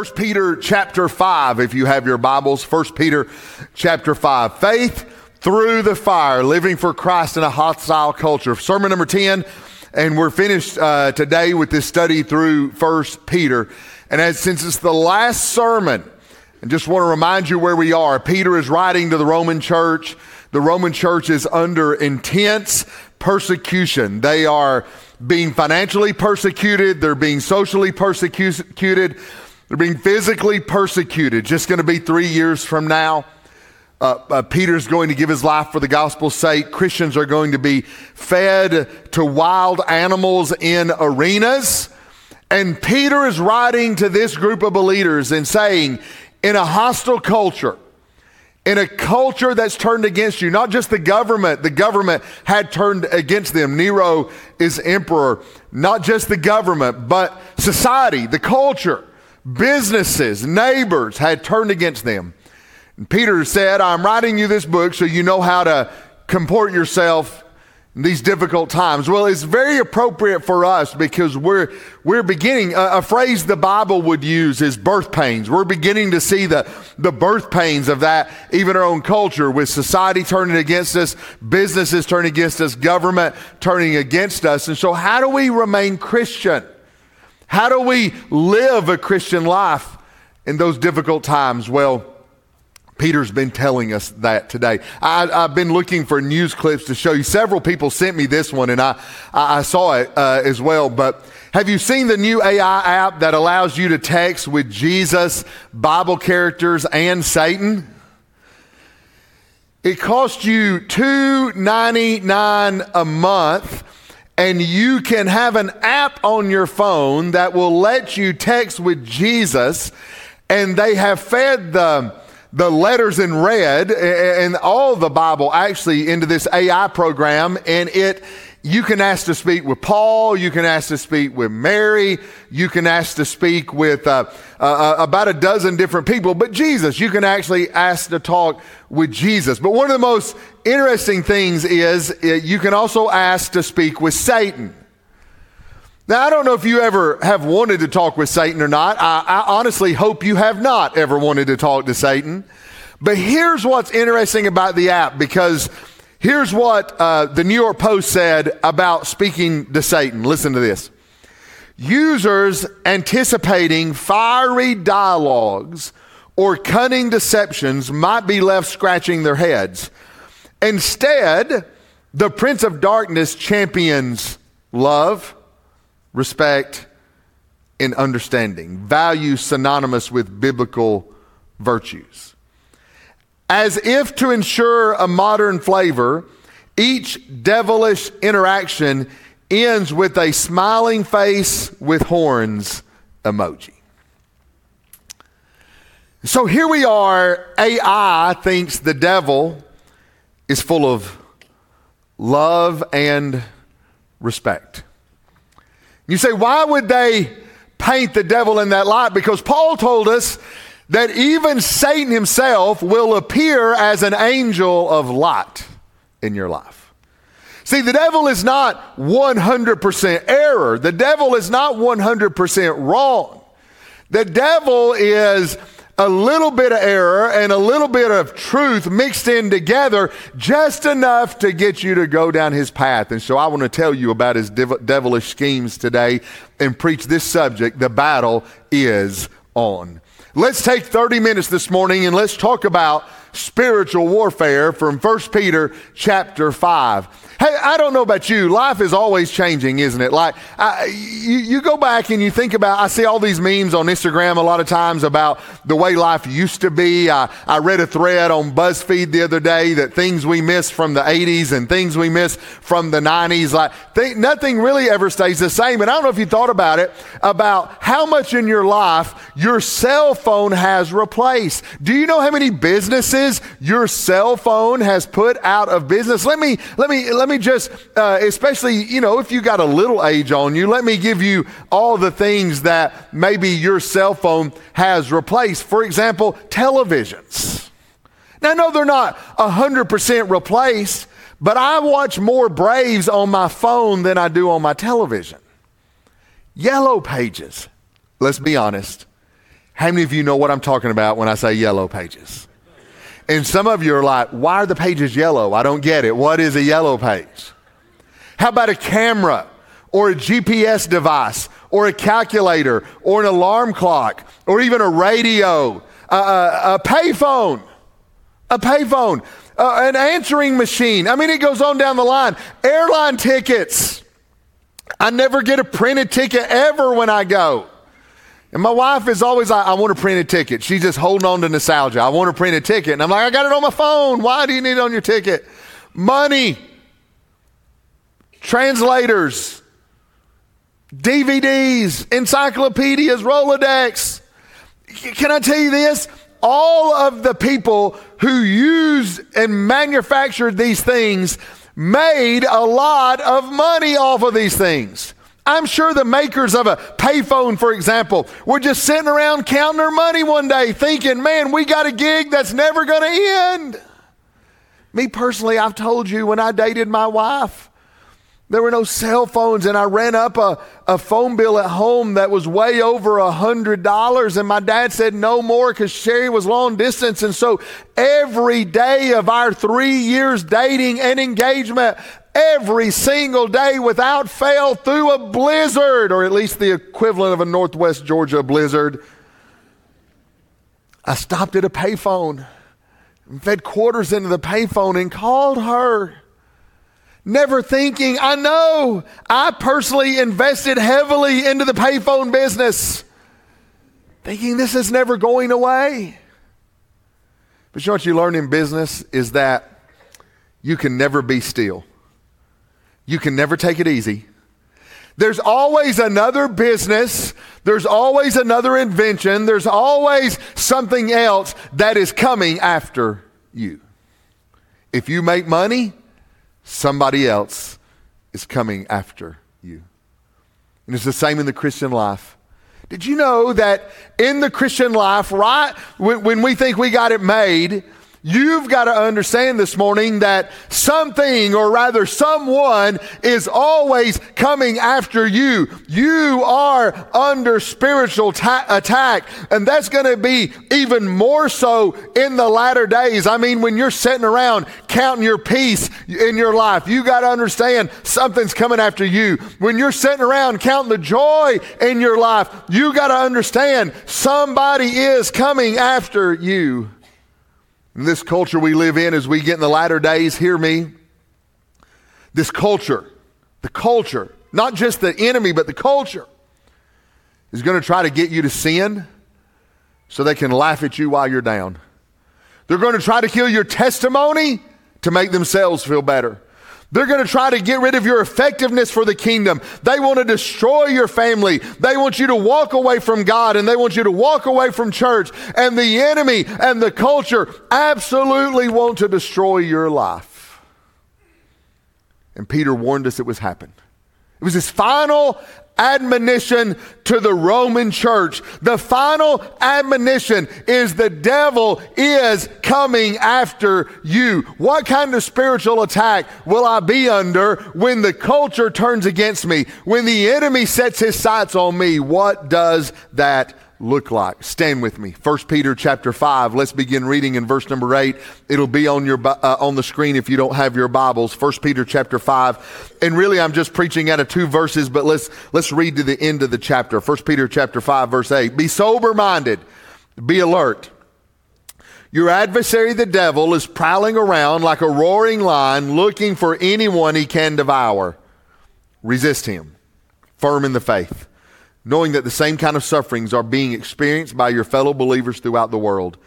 1 Peter chapter 5, if you have your Bibles, 1 Peter chapter 5. Faith through the fire, living for Christ in a hostile culture. Sermon number 10, and we're finished uh, today with this study through 1 Peter. And as, since it's the last sermon, I just want to remind you where we are. Peter is writing to the Roman church. The Roman church is under intense persecution. They are being financially persecuted, they're being socially persecuted. They're being physically persecuted. Just going to be three years from now. Uh, uh, Peter's going to give his life for the gospel's sake. Christians are going to be fed to wild animals in arenas. And Peter is writing to this group of believers and saying, in a hostile culture, in a culture that's turned against you, not just the government, the government had turned against them. Nero is emperor, not just the government, but society, the culture businesses, neighbors had turned against them. And Peter said, I'm writing you this book so you know how to comport yourself in these difficult times. Well, it's very appropriate for us because we're, we're beginning, a, a, phrase the Bible would use is birth pains. We're beginning to see the, the birth pains of that, even our own culture, with society turning against us, businesses turning against us, government turning against us. And so, how do we remain Christian? How do we live a Christian life in those difficult times? Well, Peter's been telling us that today. I, have been looking for news clips to show you. Several people sent me this one, and I, I saw it uh, as well. But have you seen the new AI app that allows you to text with Jesus, Bible characters, and Satan? It costs you two ninety nine a month and you can have an app on your phone that will let you text with Jesus, and they have fed the the letters in red and all the Bible actually into this AI program, and it you can ask to speak with Paul, you can ask to speak with Mary, you can ask to speak with uh, uh, uh, about a dozen different people, but Jesus, you can actually ask to talk with Jesus. But one of the most interesting things is uh, you can also ask to speak with Satan. Now, I don't know if you ever have wanted to talk with Satan or not. I, I honestly hope you have not ever wanted to talk to Satan. But here's what's interesting about the app because Here's what uh, the New York Post said about speaking to Satan. Listen to this. Users anticipating fiery dialogues or cunning deceptions might be left scratching their heads. Instead, the Prince of Darkness champions love, respect, and understanding, values synonymous with biblical virtues. As if to ensure a modern flavor, each devilish interaction ends with a smiling face with horns emoji. So here we are. AI thinks the devil is full of love and respect. You say, why would they paint the devil in that light? Because Paul told us that even Satan himself will appear as an angel of light in your life. See, the devil is not 100% error. The devil is not 100% wrong. The devil is a little bit of error and a little bit of truth mixed in together just enough to get you to go down his path. And so I want to tell you about his devilish schemes today and preach this subject. The battle is on. Let's take 30 minutes this morning and let's talk about spiritual warfare from 1 Peter chapter 5. Hey, I don't know about you. Life is always changing, isn't it? Like, I, you, you go back and you think about, I see all these memes on Instagram a lot of times about the way life used to be. I, I read a thread on BuzzFeed the other day that things we miss from the 80s and things we miss from the 90s, like, th- nothing really ever stays the same. And I don't know if you thought about it, about how much in your life your cell phone has replaced. Do you know how many businesses businesses your cell phone has put out of business. Let me, let me, let me just, uh, especially, you know, if you got a little age on you, let me give you all the things that maybe your cell phone has replaced. For example, televisions. Now, no, they're not 100% replaced, but I watch more Braves on my phone than I do on my television. Yellow pages. Let's be honest. How many of you know what I'm talking about when I say yellow pages? And some of you are like, why are the pages yellow? I don't get it. What is a yellow page? How about a camera or a GPS device or a calculator or an alarm clock or even a radio, a, a, a payphone, a payphone, uh, an answering machine? I mean, it goes on down the line. Airline tickets. I never get a printed ticket ever when I go. And my wife is always like, I want to print a ticket. She's just holding on to nostalgia. I want to print a ticket. And I'm like, I got it on my phone. Why do you need it on your ticket? Money, translators, DVDs, encyclopedias, Rolodex. Can I tell you this? All of the people who used and manufactured these things made a lot of money off of these things. I'm sure the makers of a payphone, for example, were just sitting around counting their money one day thinking, man, we got a gig that's never going to end. Me personally, I've told you when I dated my wife, there were no cell phones, and I ran up a, a phone bill at home that was way over a hundred dollars. And my dad said no more because Sherry was long distance. And so every day of our three years dating and engagement, every single day without fail through a blizzard, or at least the equivalent of a Northwest Georgia blizzard. I stopped at a payphone, fed quarters into the payphone, and called her. Never thinking, I know I personally invested heavily into the payphone business, thinking this is never going away. But you know what you learn in business is that you can never be still. You can never take it easy. There's always another business. There's always another invention. There's always something else that is coming after you. If you make money, somebody else is coming after you. And it's the same in the Christian life. Did you know that in the Christian life, right when, we think we got it made, You've got to understand this morning that something, or rather someone, is always coming after you. You are under spiritual ta- attack, and that's going to be even more so in the latter days. I mean, when you're sitting around counting your peace in your life, you got to understand something's coming after you. When you're sitting around counting the joy in your life, you got to understand somebody is coming after you. In this culture we live in, as we get in the latter days, hear me. This culture, the culture, not just the enemy, but the culture, is going to try to get you to sin so they can laugh at you while you're down. They're going to try to kill your testimony to make themselves feel better. They're going to try to get rid of your effectiveness for the kingdom. They want to destroy your family. They want you to walk away from God and they want you to walk away from church. And the enemy and the culture absolutely want to destroy your life. And Peter warned us it was happening. It was his final admonition to the Roman church. The final admonition is the devil is coming after you. What kind of spiritual attack will I be under when the culture turns against me? When the enemy sets his sights on me? What does that look like? Stand with me. 1 Peter chapter 5. Let's begin reading in verse number 8. It'll be on your uh, on the screen if you don't have your Bibles. 1 Peter chapter 5. And really I'm just preaching out of two verses, but let's let's read to the end of the chapter. 1 Peter chapter 5 verse 8. Be sober-minded. Be alert. Your adversary, the devil, is prowling around like a roaring lion looking for anyone he can devour. Resist him, firm in the faith knowing that the same kind of sufferings are being experienced by your fellow believers throughout the world.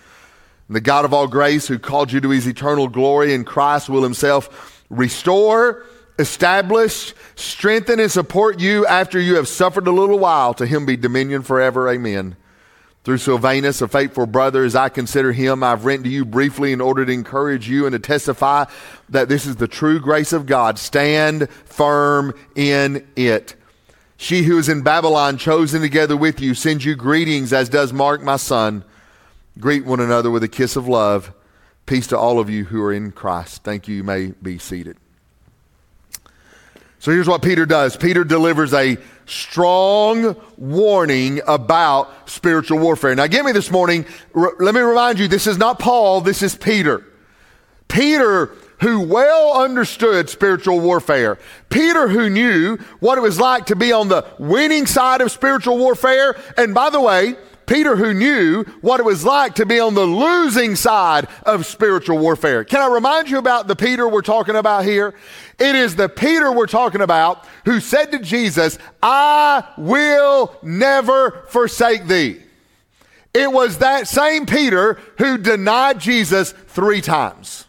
And the God of all grace, who called you to his eternal glory in Christ, will himself restore, establish, strengthen, and support you after you have suffered a little while. To him be dominion forever. Amen. Through Silvanus, a faithful brother, as I consider him, I've written to you briefly in order to encourage you and to testify that this is the true grace of God. Stand firm in it. She who is in Babylon, chosen together with you, sends you greetings, as does Mark, my son. Greet one another with a kiss of love. Peace to all of you who are in Christ. Thank you. You may be seated. So here's what Peter does Peter delivers a strong warning about spiritual warfare. Now, get me this morning, let me remind you this is not Paul, this is Peter. Peter, who well understood spiritual warfare. Peter, who knew what it was like to be on the winning side of spiritual warfare. And by the way, Peter, who knew what it was like to be on the losing side of spiritual warfare. Can I remind you about the Peter we're talking about here? It is the Peter we're talking about who said to Jesus, I will never forsake thee. It was that same Peter who denied Jesus three times.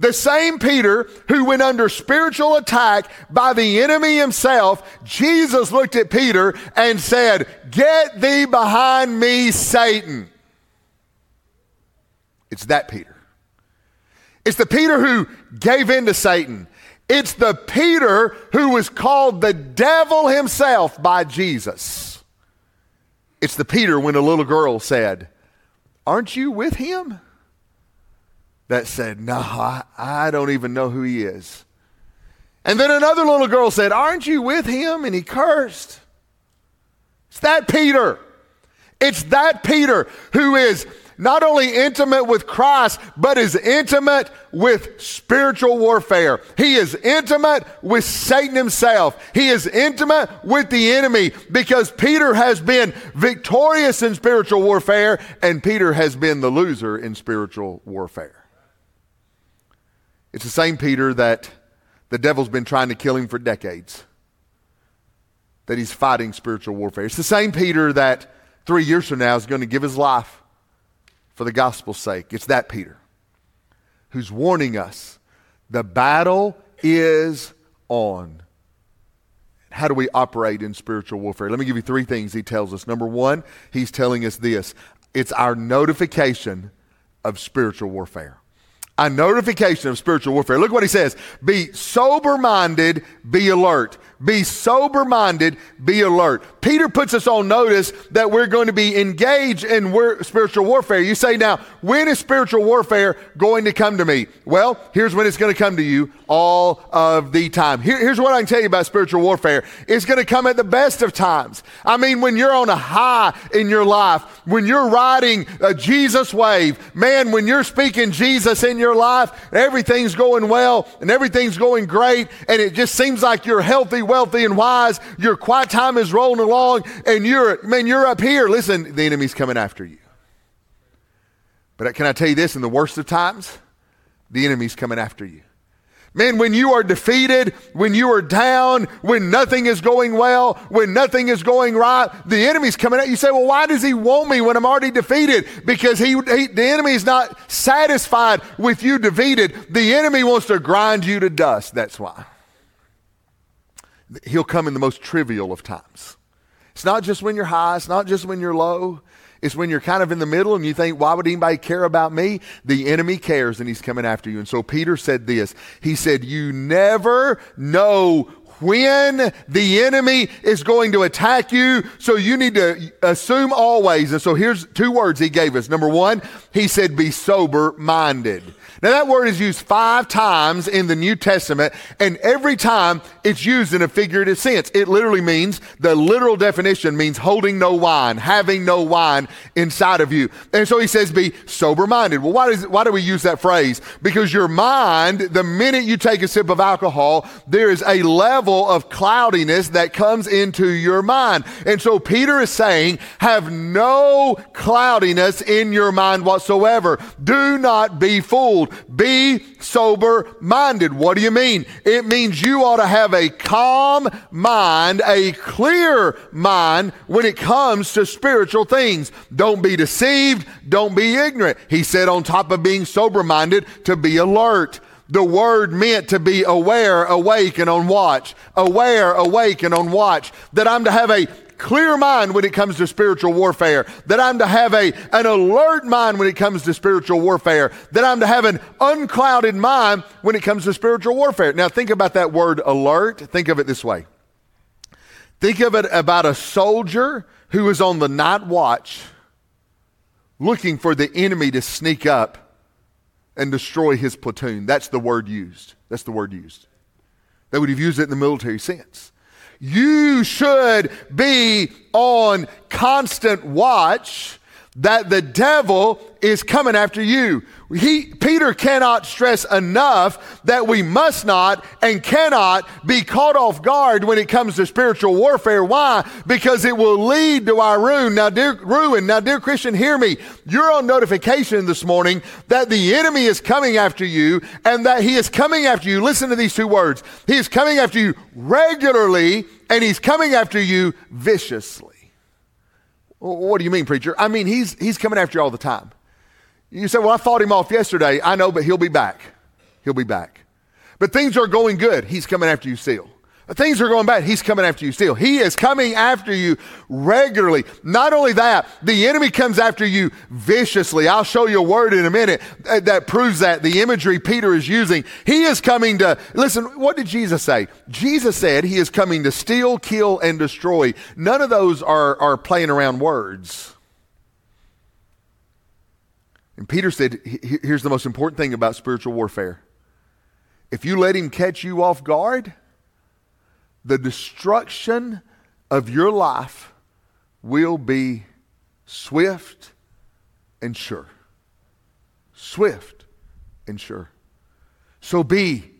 The same Peter who went under spiritual attack by the enemy himself, Jesus looked at Peter and said, Get thee behind me, Satan. It's that Peter. It's the Peter who gave in to Satan. It's the Peter who was called the devil himself by Jesus. It's the Peter when a little girl said, Aren't you with him? That said, No, I, I don't even know who he is. And then another little girl said, Aren't you with him? And he cursed. It's that Peter. It's that Peter who is not only intimate with Christ, but is intimate with spiritual warfare. He is intimate with Satan himself. He is intimate with the enemy because Peter has been victorious in spiritual warfare and Peter has been the loser in spiritual warfare. It's the same Peter that the devil's been trying to kill him for decades, that he's fighting spiritual warfare. It's the same Peter that three years from now is going to give his life for the gospel's sake. It's that Peter who's warning us the battle is on. How do we operate in spiritual warfare? Let me give you three things he tells us. Number one, he's telling us this it's our notification of spiritual warfare a notification of spiritual warfare. Look what he says. Be sober minded, be alert. Be sober minded, be alert. Peter puts us on notice that we're going to be engaged in spiritual warfare. You say, now, when is spiritual warfare going to come to me? Well, here's when it's going to come to you all of the time. Here, here's what I can tell you about spiritual warfare it's going to come at the best of times. I mean, when you're on a high in your life, when you're riding a Jesus wave, man, when you're speaking Jesus in your life, everything's going well and everything's going great, and it just seems like you're healthy wealthy and wise. Your quiet time is rolling along, and you're, man, you're up here. Listen, the enemy's coming after you. But can I tell you this? In the worst of times, the enemy's coming after you. Man, when you are defeated, when you are down, when nothing is going well, when nothing is going right, the enemy's coming at you. say, well, why does he want me when I'm already defeated? Because he, he the enemy is not satisfied with you defeated. The enemy wants to grind you to dust. That's why he'll come in the most trivial of times. It's not just when you're high, it's not just when you're low. It's when you're kind of in the middle and you think, why would anybody care about me? The enemy cares and he's coming after you. And so Peter said this He said, You never know when the enemy is going to attack you. So you need to assume always. And so here's two words he gave us. Number one, he said, Be sober minded. Now, that word is used five times in the New Testament, and every time it's used in a figurative sense. It literally means, the literal definition means holding no wine, having no wine inside of you. And so he says, be sober minded. Well, why, does, why do we use that phrase? Because your mind, the minute you take a sip of alcohol, there is a level of cloudiness that comes into your mind. And so Peter is saying, have no cloudiness in your mind whatsoever. Do not be fooled. Be sober minded. What do you mean? It means you ought to have a calm mind, a clear mind when it comes to spiritual things. Don't be deceived. Don't be ignorant. He said, on top of being sober minded, to be alert. The word meant to be aware, awake, and on watch. Aware, awake, and on watch. That I'm to have a clear mind when it comes to spiritual warfare, that I'm to have a, an alert mind when it comes to spiritual warfare, that I'm to have an unclouded mind when it comes to spiritual warfare. Now, think about that word alert. Think of it this way think of it about a soldier who is on the night watch looking for the enemy to sneak up and destroy his platoon. That's the word used. That's the word used. They would have used it in the military sense. You should be on constant watch that the devil is coming after you. He, Peter cannot stress enough that we must not and cannot be caught off guard when it comes to spiritual warfare. Why? Because it will lead to our ruin. Now, dear ruin. Now, dear Christian, hear me. You're on notification this morning that the enemy is coming after you and that he is coming after you. Listen to these two words. He is coming after you regularly and he's coming after you viciously. What do you mean, preacher? I mean, he's, he's coming after you all the time. You say, well, I fought him off yesterday. I know, but he'll be back. He'll be back. But things are going good. He's coming after you still. Things are going bad. He's coming after you still. He is coming after you regularly. Not only that, the enemy comes after you viciously. I'll show you a word in a minute uh, that proves that. The imagery Peter is using. He is coming to, listen, what did Jesus say? Jesus said he is coming to steal, kill, and destroy. None of those are, are playing around words. And Peter said, here's the most important thing about spiritual warfare. If you let him catch you off guard, the destruction of your life will be swift and sure. Swift and sure. So be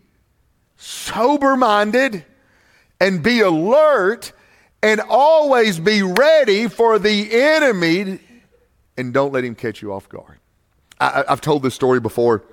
sober minded and be alert and always be ready for the enemy and don't let him catch you off guard. I, have told this story before.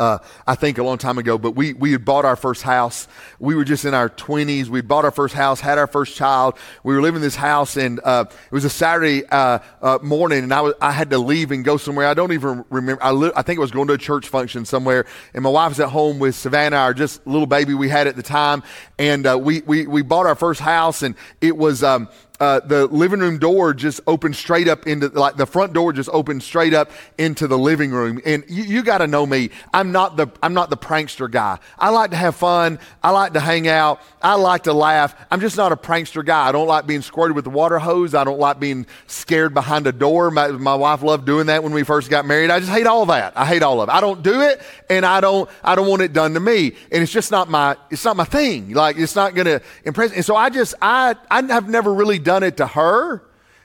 Uh, I think a long time ago, but we, we had bought our first house. We were just in our 20s. We bought our first house, had our first child. We were living in this house, and uh, it was a Saturday uh, uh morning, and I, was, I had to leave and go somewhere. I don't even remember. I, li- I think I was going to a church function somewhere, and my wife was at home with Savannah, our just little baby we had at the time, and uh, we, we, we bought our first house, and it was. Um, uh, the living room door just opened straight up into like the front door just opened straight up into the living room. And you, you got to know me i'm not the i'm not the prankster guy. I like to have fun i like to hang out i like to laugh. I'm just not a prankster guy. I don't like being squirted with the water hose. I don't like being scared behind a door. My, my wife loved doing that when we first got married. I just hate all that. I hate all of it. I don't do it and i don't i don't want it done to me. And it's just not my it's not my thing. Like it's not gonna impress and so i just i i have never really done it to her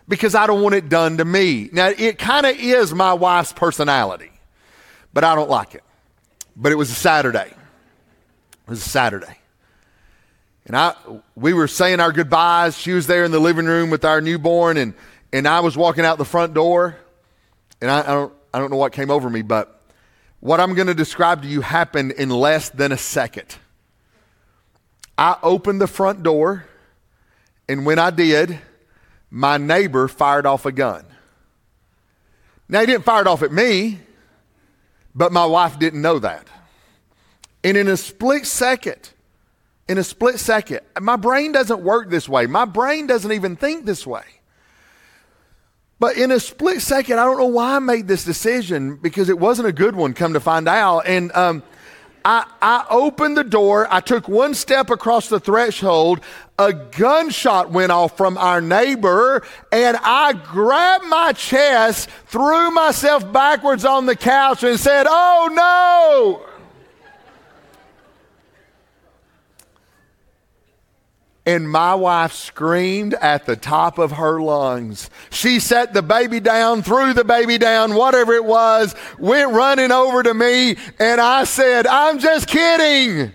because I don't want it done to me. Now, it kind of is my wife's personality, but I don't like it. But it was a Saturday. It was a Saturday. And I, we were saying our goodbyes. She was there in the living room with our newborn, and, and I was walking out the front door. And I, I don't, I don't know what came over me, but what I'm going to describe to you happened in less than a second. I opened the front door, and when I did, my neighbor fired off a gun. Now, he didn't fire it off at me, but my wife didn't know that. And in a split second, in a split second, my brain doesn't work this way. My brain doesn't even think this way. But in a split second, I don't know why I made this decision because it wasn't a good one, come to find out. And um, I, I opened the door. I took one step across the threshold. A gunshot went off from our neighbor, and I grabbed my chest, threw myself backwards on the couch, and said, Oh no! And my wife screamed at the top of her lungs. She set the baby down, threw the baby down, whatever it was, went running over to me, and I said, I'm just kidding.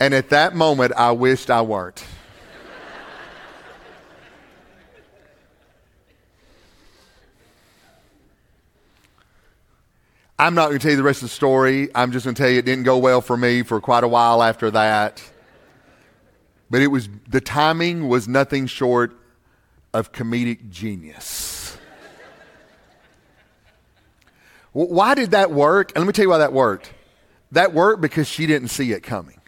And at that moment, I wished I weren't. I'm not going to tell you the rest of the story. I'm just going to tell you it didn't go well for me for quite a while after that. But it was the timing was nothing short of comedic genius. why did that work? And let me tell you why that worked. That worked because she didn't see it coming.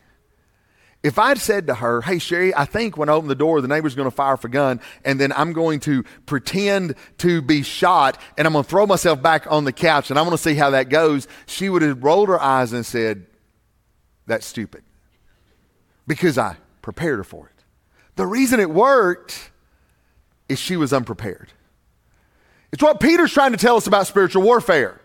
If I'd said to her, Hey, Sherry, I think when I open the door, the neighbor's going to fire a gun, and then I'm going to pretend to be shot, and I'm going to throw myself back on the couch, and I'm going to see how that goes, she would have rolled her eyes and said, That's stupid. Because I prepared her for it. The reason it worked is she was unprepared. It's what Peter's trying to tell us about spiritual warfare.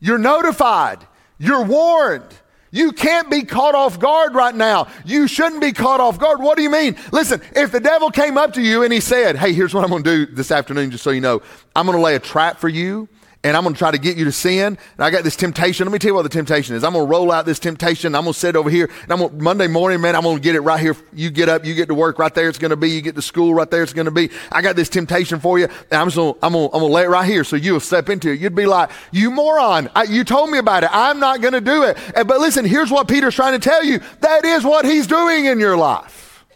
You're notified, you're warned. You can't be caught off guard right now. You shouldn't be caught off guard. What do you mean? Listen, if the devil came up to you and he said, Hey, here's what I'm going to do this afternoon, just so you know, I'm going to lay a trap for you and I'm going to try to get you to sin. And I got this temptation. Let me tell you what the temptation is. I'm going to roll out this temptation. I'm going to sit over here. And I'm going Monday morning, man, I'm going to get it right here. You get up, you get to work right there. It's going to be. You get to school right there. It's going to be. I got this temptation for you. And I'm just going to, I'm going to, I'm going to lay it right here so you'll step into it. You'd be like, you moron. I, you told me about it. I'm not going to do it. And, but listen, here's what Peter's trying to tell you. That is what he's doing in your life.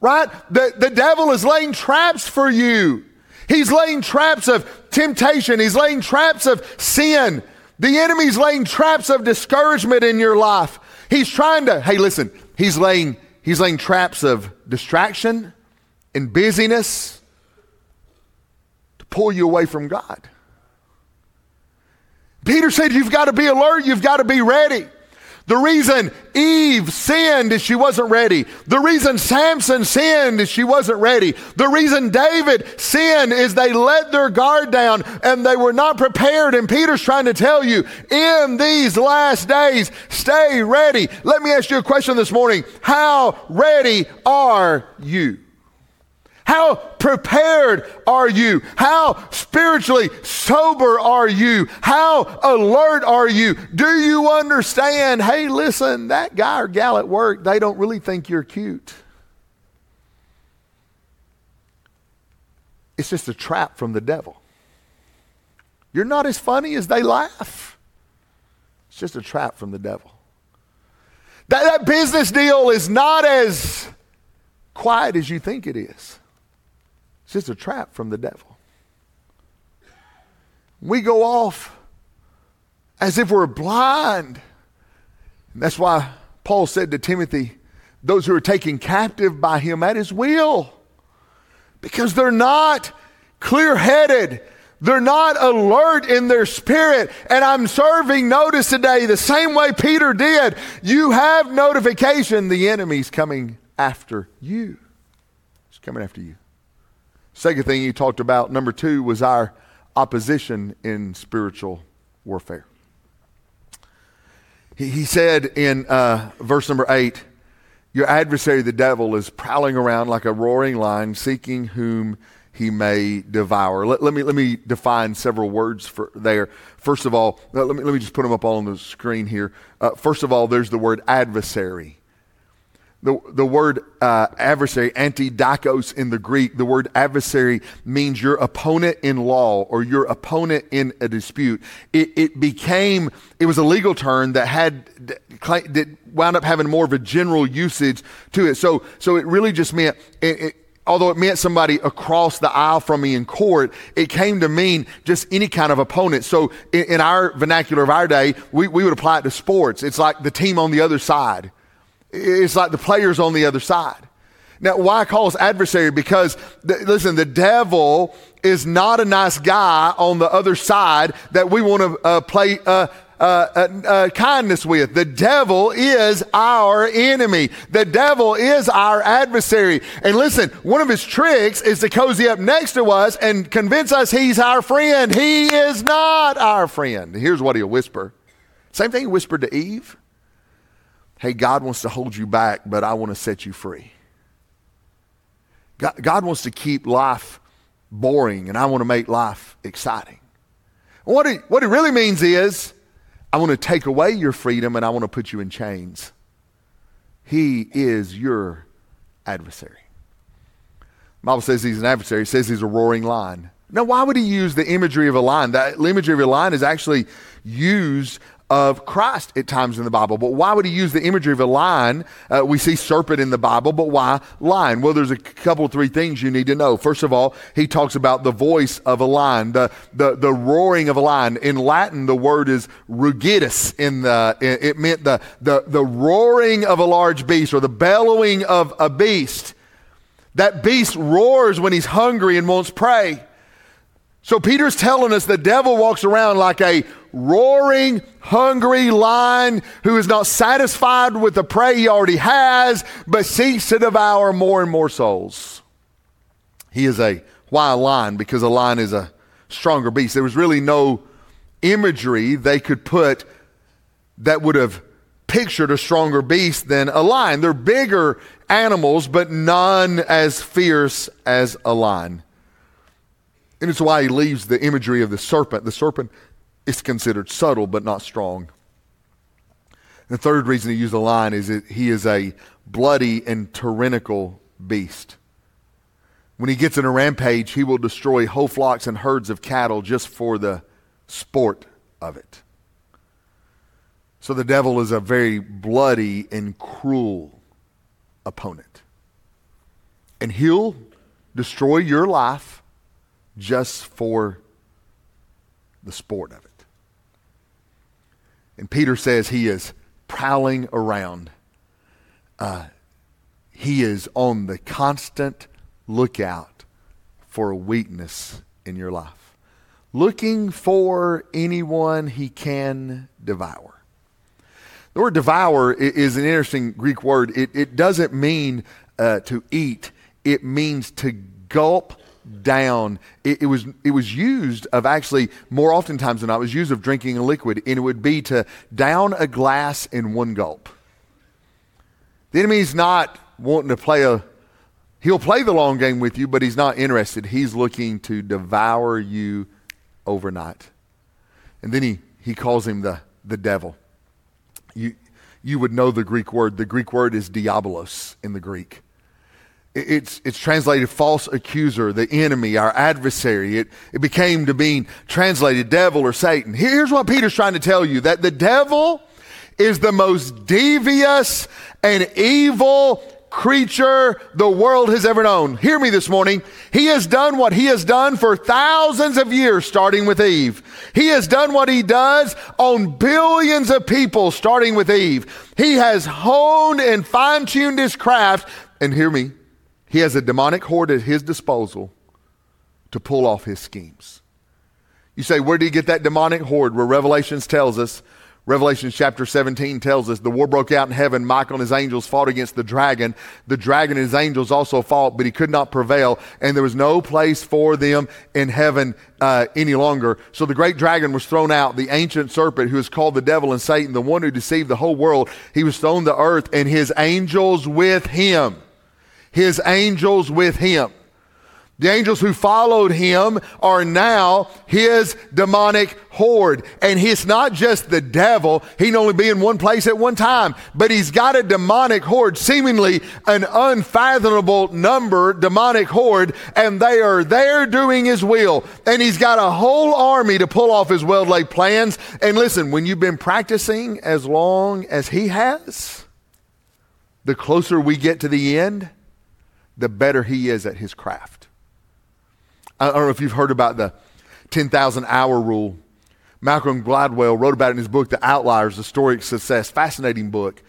Right? The, the devil is laying traps for you. He's laying traps of temptation. He's laying traps of sin. The enemy's laying traps of discouragement in your life. He's trying to, hey, listen, he's laying, he's laying traps of distraction and busyness to pull you away from God. Peter said, You've got to be alert, you've got to be ready. The reason Eve sinned is she wasn't ready. The reason Samson sinned is she wasn't ready. The reason David sinned is they let their guard down and they were not prepared. And Peter's trying to tell you, in these last days, stay ready. Let me ask you a question this morning. How ready are you? How prepared are you? How spiritually sober are you? How alert are you? Do you understand? Hey, listen, that guy or gal at work, they don't really think you're cute. It's just a trap from the devil. You're not as funny as they laugh. It's just a trap from the devil. That, that business deal is not as quiet as you think it is. It's just a trap from the devil. We go off as if we're blind. And that's why Paul said to Timothy, those who are taken captive by him at his will, because they're not clear headed. They're not alert in their spirit. And I'm serving notice today the same way Peter did. You have notification the enemy's coming after you. He's coming after you. Second thing he talked about, number two, was our opposition in spiritual warfare. He, he said in uh, verse number eight, Your adversary, the devil, is prowling around like a roaring lion, seeking whom he may devour. Let, let, me, let me define several words for there. First of all, let me, let me just put them up all on the screen here. Uh, first of all, there's the word adversary. The, the word uh, adversary, antidikos in the Greek, the word adversary means your opponent in law or your opponent in a dispute. It, it became, it was a legal term that had, that wound up having more of a general usage to it. So, so it really just meant, it, it, although it meant somebody across the aisle from me in court, it came to mean just any kind of opponent. So in, in our vernacular of our day, we, we would apply it to sports. It's like the team on the other side. It's like the players on the other side. Now, why I call us adversary? Because, the, listen, the devil is not a nice guy on the other side that we want to uh, play uh, uh, uh, uh, kindness with. The devil is our enemy. The devil is our adversary. And listen, one of his tricks is to cozy up next to us and convince us he's our friend. He is not our friend. Here's what he'll whisper. Same thing he whispered to Eve hey, God wants to hold you back, but I want to set you free. God, God wants to keep life boring, and I want to make life exciting. What it, what it really means is, I want to take away your freedom and I want to put you in chains. He is your adversary. The Bible says he's an adversary. It says he's a roaring lion. Now, why would he use the imagery of a lion? That the imagery of a lion is actually used of Christ at times in the Bible. But why would he use the imagery of a lion? Uh, we see serpent in the Bible, but why lion? Well, there's a couple, three things you need to know. First of all, he talks about the voice of a lion, the, the, the roaring of a lion. In Latin, the word is rugitus. In the, it meant the, the, the roaring of a large beast or the bellowing of a beast. That beast roars when he's hungry and wants prey. So Peter's telling us the devil walks around like a roaring, hungry lion who is not satisfied with the prey he already has, but seeks to devour more and more souls. He is a why a lion? Because a lion is a stronger beast. There was really no imagery they could put that would have pictured a stronger beast than a lion. They're bigger animals, but none as fierce as a lion. And it's why he leaves the imagery of the serpent. The serpent is considered subtle but not strong. The third reason he used the lion is that he is a bloody and tyrannical beast. When he gets in a rampage, he will destroy whole flocks and herds of cattle just for the sport of it. So the devil is a very bloody and cruel opponent. And he'll destroy your life just for the sport of it. And Peter says he is prowling around. Uh, he is on the constant lookout for a weakness in your life, looking for anyone he can devour. The word devour is an interesting Greek word. It, it doesn't mean uh, to eat, it means to gulp down. It, it, was, it was used of actually, more oftentimes than not, it was used of drinking a liquid, and it would be to down a glass in one gulp. The enemy's not wanting to play a, he'll play the long game with you, but he's not interested. He's looking to devour you overnight. And then he, he calls him the, the devil. You, you would know the Greek word. The Greek word is diabolos in the Greek. It's, it's translated false accuser, the enemy, our adversary. It, it became to being translated devil or Satan. Here's what Peter's trying to tell you that the devil is the most devious and evil creature the world has ever known. Hear me this morning. He has done what he has done for thousands of years, starting with Eve. He has done what he does on billions of people, starting with Eve. He has honed and fine tuned his craft. And hear me, he has a demonic horde at his disposal to pull off his schemes. You say, where did he get that demonic horde? Where Revelations tells us, Revelation chapter 17 tells us the war broke out in heaven. Michael and his angels fought against the dragon. The dragon and his angels also fought, but he could not prevail, and there was no place for them in heaven uh, any longer. So the great dragon was thrown out, the ancient serpent who is called the devil and Satan, the one who deceived the whole world. He was thrown to earth, and his angels with him his angels with him. The angels who followed him are now his demonic horde. And he's not just the devil. He can only be in one place at one time. But he's got a demonic horde, seemingly an unfathomable number demonic horde. And they are there doing his will. And he's got a whole army to pull off his well laid plans. And listen, when you've been practicing as long as he has, the closer we get to the end, the better he is at his craft. I don't know if you've heard about the 10,000 hour rule. Malcolm Gladwell wrote about it in his book, The Outliers, The Story of Success. Fascinating book.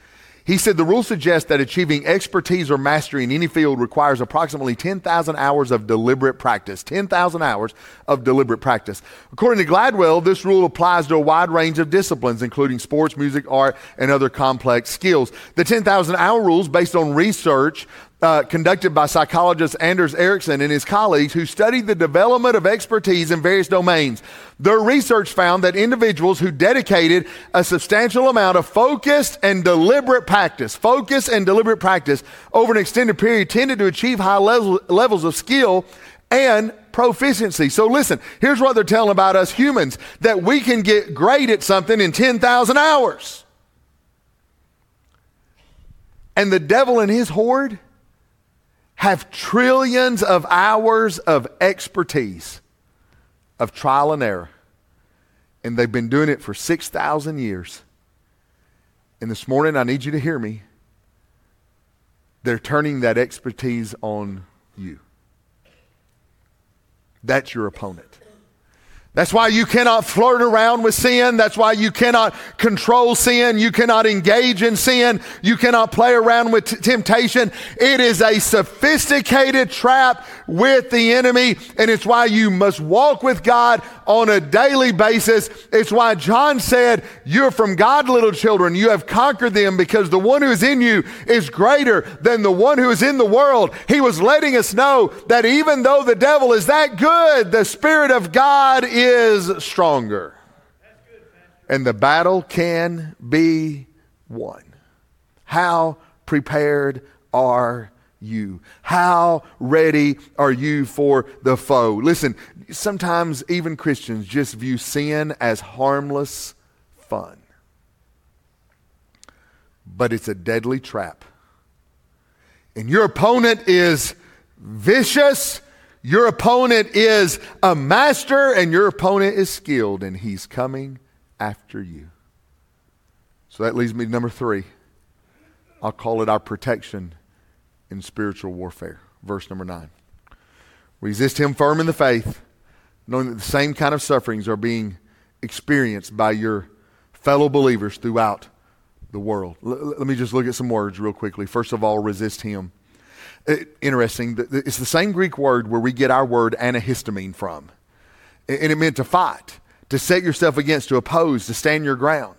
He said the rule suggests that achieving expertise or mastery in any field requires approximately 10,000 hours of deliberate practice. 10,000 hours of deliberate practice. According to Gladwell, this rule applies to a wide range of disciplines, including sports, music, art, and other complex skills. The 10,000 hour rule is based on research uh, conducted by psychologist Anders Ericsson and his colleagues who studied the development of expertise in various domains. Their research found that individuals who dedicated a substantial amount of focused and deliberate practice, focus and deliberate practice over an extended period tended to achieve high level, levels of skill and proficiency. So listen, here's what they're telling about us humans that we can get great at something in 10,000 hours. And the devil and his horde have trillions of hours of expertise, of trial and error, And they've been doing it for 6,000 years. And this morning, I need you to hear me. They're turning that expertise on you. That's your opponent. That's why you cannot flirt around with sin. That's why you cannot control sin. You cannot engage in sin. You cannot play around with t- temptation. It is a sophisticated trap with the enemy, and it's why you must walk with God on a daily basis. It's why John said, You're from God, little children. You have conquered them because the one who is in you is greater than the one who is in the world. He was letting us know that even though the devil is that good, the Spirit of God is stronger. And the battle can be won. How prepared are you? How ready are you for the foe? Listen, sometimes even Christians just view sin as harmless fun. But it's a deadly trap. And your opponent is vicious your opponent is a master and your opponent is skilled and he's coming after you. So that leads me to number three. I'll call it our protection in spiritual warfare. Verse number nine. Resist him firm in the faith, knowing that the same kind of sufferings are being experienced by your fellow believers throughout the world. L- let me just look at some words real quickly. First of all, resist him. Uh, interesting. It's the same Greek word where we get our word antihistamine from. And it meant to fight, to set yourself against, to oppose, to stand your ground.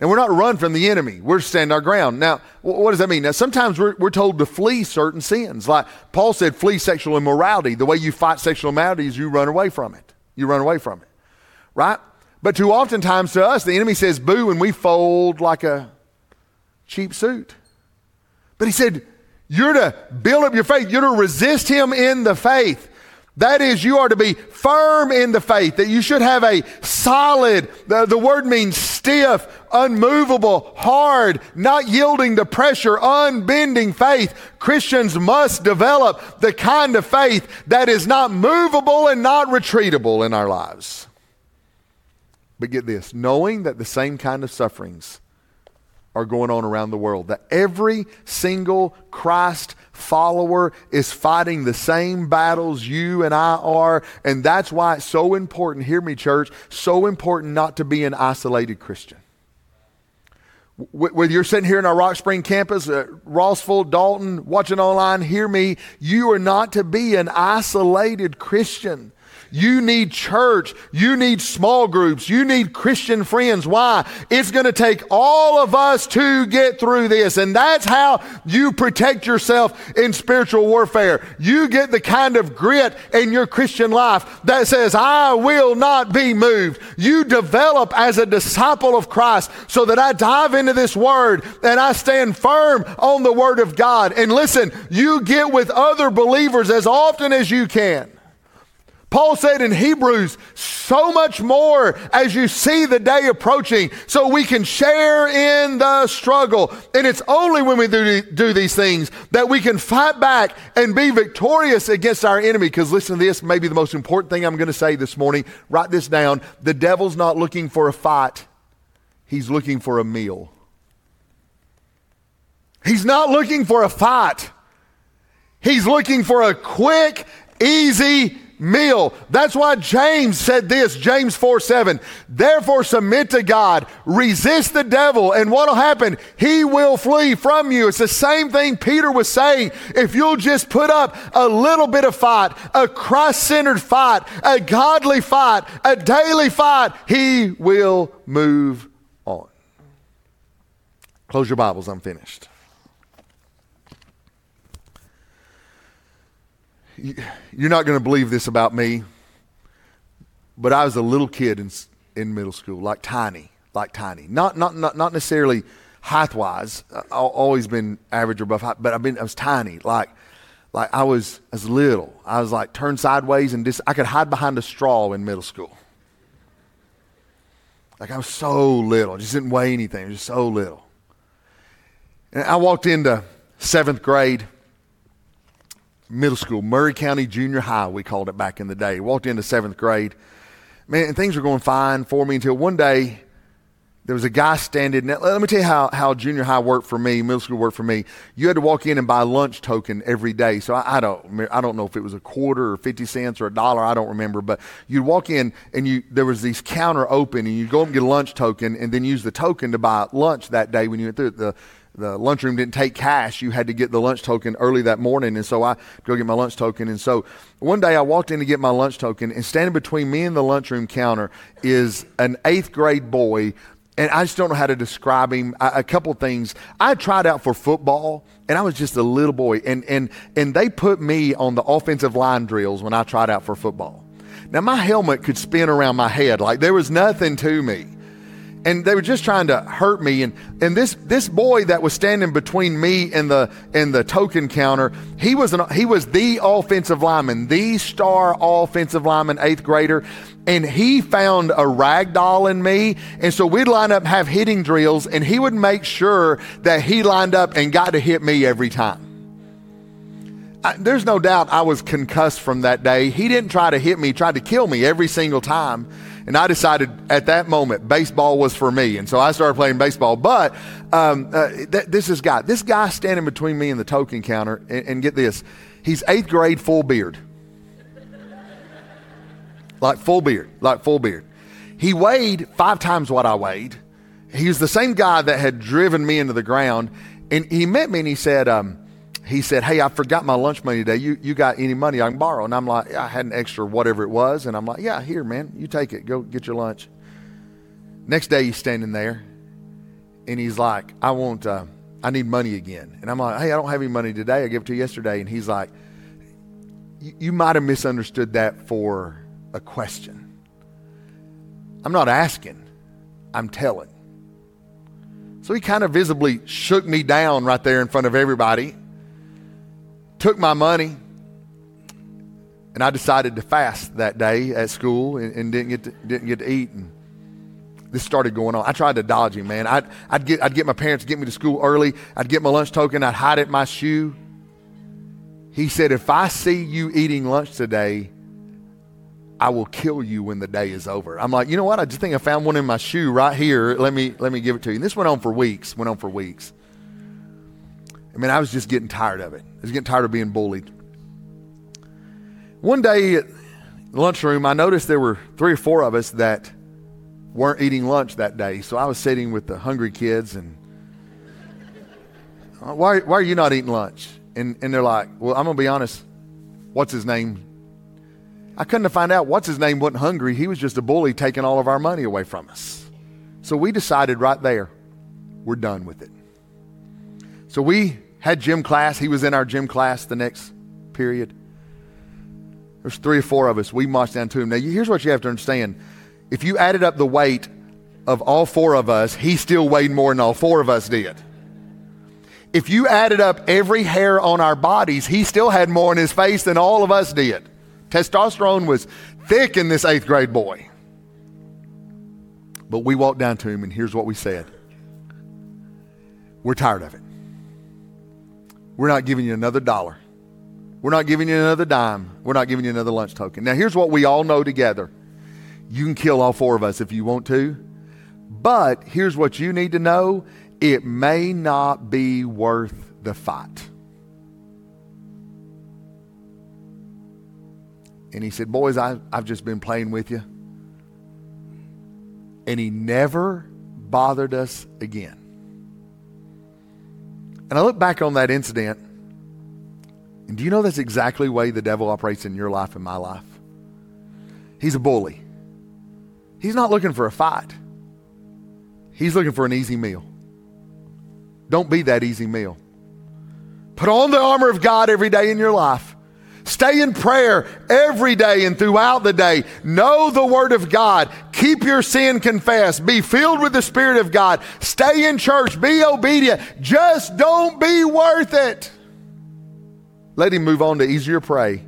And we're not run from the enemy. We're stand our ground. Now, what does that mean? Now, sometimes we're, we're told to flee certain sins. Like Paul said, flee sexual immorality. The way you fight sexual immorality is you run away from it. You run away from it. Right? But too oftentimes to us, the enemy says boo and we fold like a cheap suit. But he said, you're to build up your faith. You're to resist him in the faith. That is, you are to be firm in the faith, that you should have a solid, the, the word means stiff, unmovable, hard, not yielding to pressure, unbending faith. Christians must develop the kind of faith that is not movable and not retreatable in our lives. But get this knowing that the same kind of sufferings are going on around the world. That every single Christ follower is fighting the same battles you and I are. And that's why it's so important, hear me, church, so important not to be an isolated Christian. Whether you're sitting here in our Rock Spring campus, uh, Rossville, Dalton, watching online, hear me. You are not to be an isolated Christian. You need church. You need small groups. You need Christian friends. Why? It's going to take all of us to get through this. And that's how you protect yourself in spiritual warfare. You get the kind of grit in your Christian life that says, I will not be moved. You develop as a disciple of Christ so that I dive into this word and I stand firm on the word of God. And listen, you get with other believers as often as you can. Paul said in Hebrews, so much more as you see the day approaching, so we can share in the struggle. And it's only when we do, do these things that we can fight back and be victorious against our enemy. Because listen to this, maybe the most important thing I'm going to say this morning. Write this down. The devil's not looking for a fight, he's looking for a meal. He's not looking for a fight. He's looking for a quick, easy meal. That's why James said this, James 4 7. Therefore, submit to God, resist the devil, and what will happen? He will flee from you. It's the same thing Peter was saying. If you'll just put up a little bit of fight, a Christ centered fight, a godly fight, a daily fight, he will move on. Close your Bibles, I'm finished. You're not going to believe this about me, but I was a little kid in, in middle school, like tiny, like tiny. Not, not, not, not necessarily height wise. I've uh, always been average or above height, but I've been, I was tiny. Like, like I was as little. I was like turned sideways and just, I could hide behind a straw in middle school. Like I was so little, just didn't weigh anything, just so little. And I walked into seventh grade middle school, Murray County Junior High, we called it back in the day. Walked into seventh grade. man, things were going fine for me until one day there was a guy standing. Now, let me tell you how, how junior high worked for me, middle school worked for me. You had to walk in and buy a lunch token every day. So I, I don't I don't know if it was a quarter or fifty cents or a dollar. I don't remember. But you'd walk in and you there was these counter open and you'd go and get a lunch token and then use the token to buy lunch that day when you went through the the lunchroom didn't take cash. You had to get the lunch token early that morning. And so I go get my lunch token. And so one day I walked in to get my lunch token, and standing between me and the lunchroom counter is an eighth grade boy. And I just don't know how to describe him. I, a couple things. I tried out for football, and I was just a little boy. And, and, and they put me on the offensive line drills when I tried out for football. Now, my helmet could spin around my head. Like there was nothing to me and they were just trying to hurt me. And, and this, this boy that was standing between me and the, and the token counter, he was, an, he was the offensive lineman, the star offensive lineman, eighth grader. And he found a rag doll in me. And so we'd line up, have hitting drills, and he would make sure that he lined up and got to hit me every time. I, there's no doubt I was concussed from that day. He didn't try to hit me, tried to kill me every single time. And I decided at that moment baseball was for me. And so I started playing baseball. But um, uh, th- this is guy. This guy standing between me and the token counter, and, and get this, he's eighth grade, full beard. like full beard, like full beard. He weighed five times what I weighed. He was the same guy that had driven me into the ground. And he met me and he said, um, he said, Hey, I forgot my lunch money today. You, you got any money I can borrow? And I'm like, I had an extra whatever it was. And I'm like, Yeah, here, man, you take it. Go get your lunch. Next day, he's standing there and he's like, I want, uh, I need money again. And I'm like, Hey, I don't have any money today. I gave it to you yesterday. And he's like, You might have misunderstood that for a question. I'm not asking, I'm telling. So he kind of visibly shook me down right there in front of everybody took my money, and I decided to fast that day at school and, and didn't, get to, didn't get to eat. And this started going on. I tried to dodge him, man. I'd, I'd, get, I'd get my parents to get me to school early. I'd get my lunch token. I'd hide it in my shoe. He said, If I see you eating lunch today, I will kill you when the day is over. I'm like, you know what? I just think I found one in my shoe right here. Let me let me give it to you. And this went on for weeks. Went on for weeks. I mean, I was just getting tired of it. I was getting tired of being bullied. One day at lunchroom, I noticed there were three or four of us that weren't eating lunch that day. So I was sitting with the hungry kids and, uh, why, why are you not eating lunch? And, and they're like, well, I'm going to be honest. What's his name? I couldn't find out what's his name wasn't hungry. He was just a bully taking all of our money away from us. So we decided right there, we're done with it. So we had gym class. He was in our gym class the next period. There's three or four of us. We marched down to him. Now, here's what you have to understand. If you added up the weight of all four of us, he still weighed more than all four of us did. If you added up every hair on our bodies, he still had more in his face than all of us did. Testosterone was thick in this eighth grade boy. But we walked down to him, and here's what we said We're tired of it. We're not giving you another dollar. We're not giving you another dime. We're not giving you another lunch token. Now, here's what we all know together you can kill all four of us if you want to. But here's what you need to know it may not be worth the fight. And he said, Boys, I, I've just been playing with you. And he never bothered us again. And I look back on that incident, and do you know that's exactly the way the devil operates in your life and my life? He's a bully. He's not looking for a fight. He's looking for an easy meal. Don't be that easy meal. Put on the armor of God every day in your life. Stay in prayer every day and throughout the day. Know the Word of God. Keep your sin confessed. Be filled with the Spirit of God. Stay in church. Be obedient. Just don't be worth it. Let Him move on to easier prey,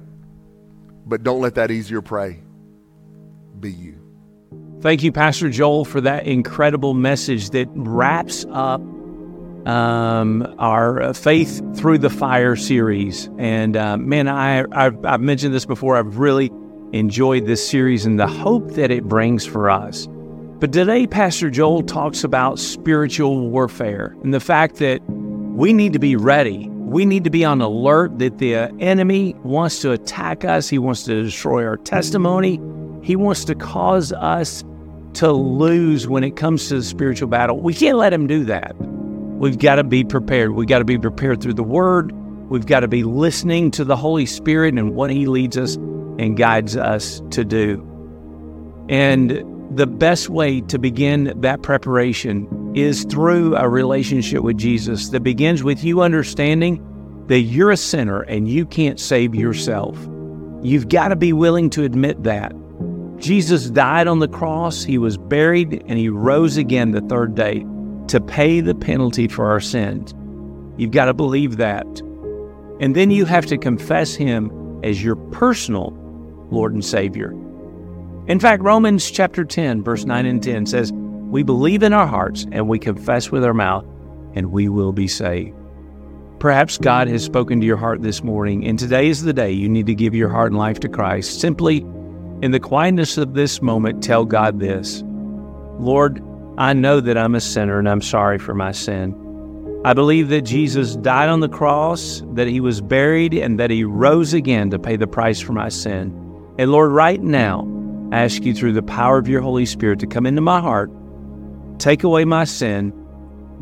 but don't let that easier prey be you. Thank you, Pastor Joel, for that incredible message that wraps up um, our Faith Through the Fire series. And uh, man, I, I've, I've mentioned this before. I've really enjoyed this series and the hope that it brings for us. But today, Pastor Joel talks about spiritual warfare and the fact that we need to be ready. We need to be on alert that the enemy wants to attack us. He wants to destroy our testimony. He wants to cause us to lose when it comes to the spiritual battle. We can't let him do that. We've got to be prepared. We've got to be prepared through the Word. We've got to be listening to the Holy Spirit and what He leads us and guides us to do. And the best way to begin that preparation is through a relationship with Jesus that begins with you understanding that you're a sinner and you can't save yourself. You've got to be willing to admit that. Jesus died on the cross, He was buried, and He rose again the third day to pay the penalty for our sins. You've got to believe that. And then you have to confess Him as your personal Lord and Savior. In fact, Romans chapter 10, verse 9 and 10 says, We believe in our hearts and we confess with our mouth, and we will be saved. Perhaps God has spoken to your heart this morning, and today is the day you need to give your heart and life to Christ. Simply, in the quietness of this moment, tell God this Lord, I know that I'm a sinner and I'm sorry for my sin. I believe that Jesus died on the cross, that he was buried, and that he rose again to pay the price for my sin. And Lord, right now, I ask you through the power of your Holy Spirit to come into my heart, take away my sin,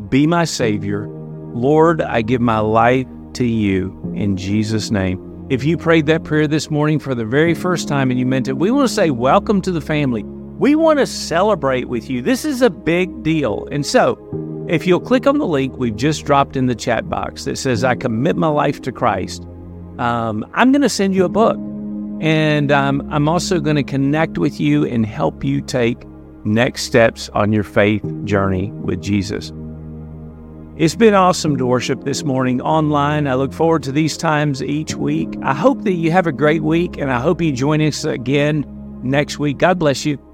be my Savior. Lord, I give my life to you in Jesus' name. If you prayed that prayer this morning for the very first time and you meant it, we want to say, Welcome to the family. We want to celebrate with you. This is a big deal. And so, if you'll click on the link we've just dropped in the chat box that says, I commit my life to Christ, um, I'm going to send you a book. And um, I'm also going to connect with you and help you take next steps on your faith journey with Jesus. It's been awesome to worship this morning online. I look forward to these times each week. I hope that you have a great week, and I hope you join us again next week. God bless you.